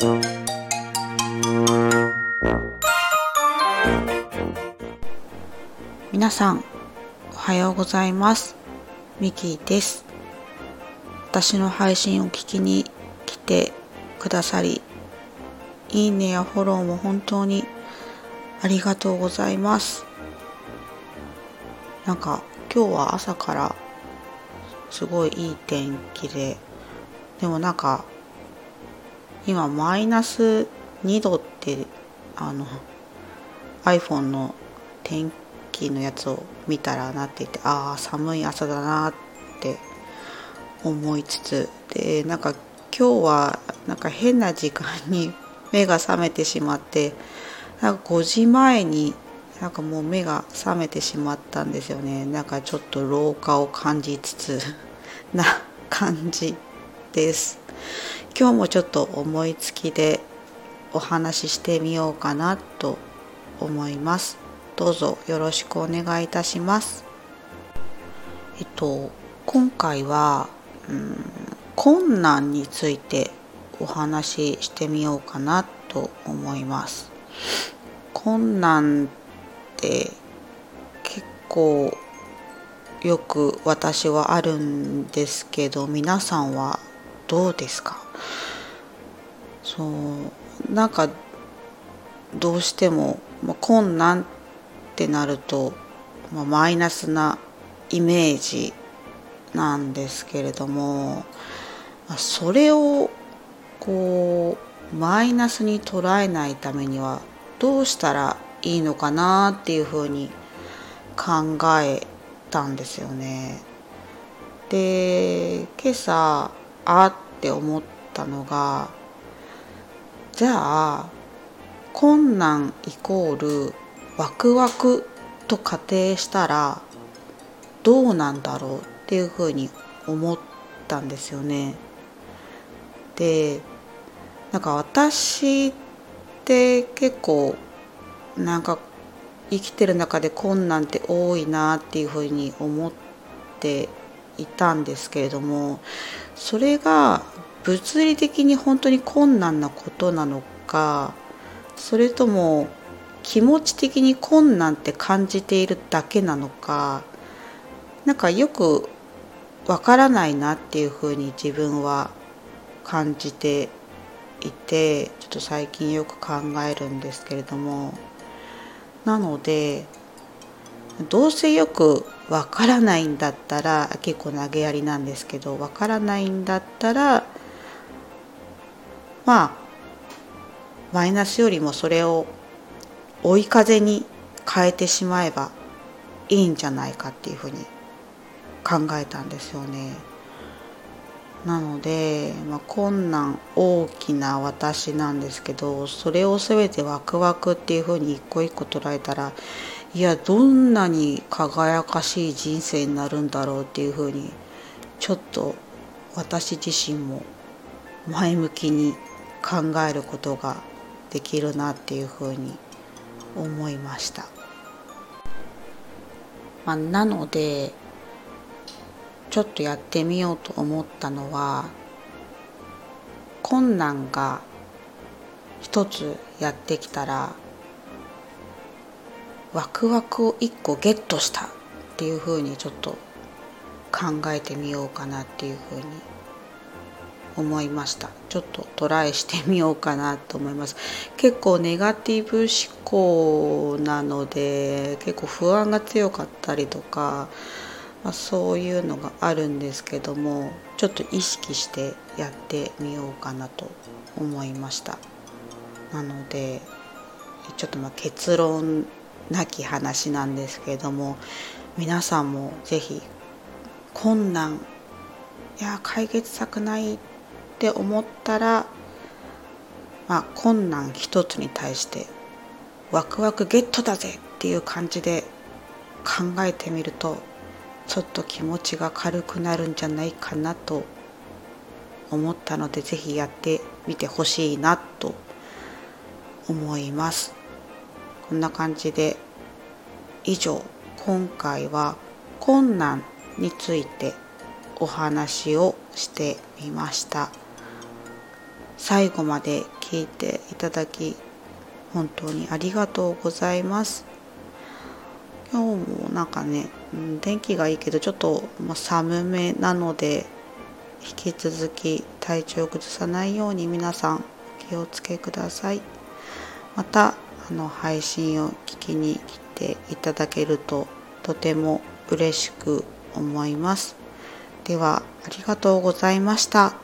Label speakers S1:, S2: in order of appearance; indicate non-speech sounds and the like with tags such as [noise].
S1: 皆さんおはようございます。ミキです。私の配信を聞きに来てくださりいいねやフォローも本当にありがとうございます。なんか今日は朝からすごいいい天気ででもなんか今マイナス2度ってあの iPhone の天気のやつを見たらなっていてああ寒い朝だなって思いつつでなんか今日はなんか変な時間に [laughs] 目が覚めてしまってなんか5時前になんかもう目が覚めてしまったんですよね。なんかちょっと老化を感じつつな感じです。今日もちょっと思いつきでお話ししてみようかなと思います。どうぞよろしくお願いいたします。えっと今回は、うん、困難についてお話ししてみようかなと思います。困難って結構よく私はあるんですけど皆さんはどうですか？そうなんかどうしても、まあ、困難ってなると、まあ、マイナスなイメージなんですけれども、まあ、それをこうマイナスに捉えないためにはどうしたらいいのかなっていうふうに考えたんですよね。で今朝あって思ったたのがじゃあ困難イコールワクワクと仮定したらどうなんだろうっていうふうに思ったんですよね。でなんか私って結構なんか生きてる中で困難って多いなっていうふうに思っていたんですけれどもそれが物理的に本当に困難なことなのかそれとも気持ち的に困難って感じているだけなのかなんかよくわからないなっていうふうに自分は感じていてちょっと最近よく考えるんですけれども。なのでどうせよくわからないんだったら結構投げやりなんですけどわからないんだったらまあマイナスよりもそれを追い風に変えてしまえばいいんじゃないかっていうふうに考えたんですよね。なので、まあ、困難大きな私なんですけどそれを全てワクワクっていうふうに一個一個捉えたらいやどんなに輝かしい人生になるんだろうっていうふうにちょっと私自身も前向きに考えることができるなっていうふうに思いました。まあ、なのでちょっとやってみようと思ったのは困難が一つやってきたらワクワクを一個ゲットしたっていうふうにちょっと考えてみようかなっていうふうに思いました。ちょっとトライしてみようかなと思います。結構ネガティブ思考なので結構不安が強かったりとかまあ、そういうのがあるんですけどもちょっと意識してやってみようかなと思いました。なのでちょっとま結論なき話なんですけども皆さんも是非困難いや解決策ないって思ったら、まあ、困難一つに対してワクワクゲットだぜっていう感じで考えてみるとちょっと気持ちが軽くなるんじゃないかなと思ったので是非やってみてほしいなと思います。こんな感じで以上今回は困難についてお話をしてみました。最後まで聞いていただき本当にありがとうございます。今日もなんかね、うん、天気がいいけどちょっと、ま寒めなので引き続き体調を崩さないように皆さん気をつけください。またあの配信を聞きに来ていただけるととても嬉しく思います。ではありがとうございました。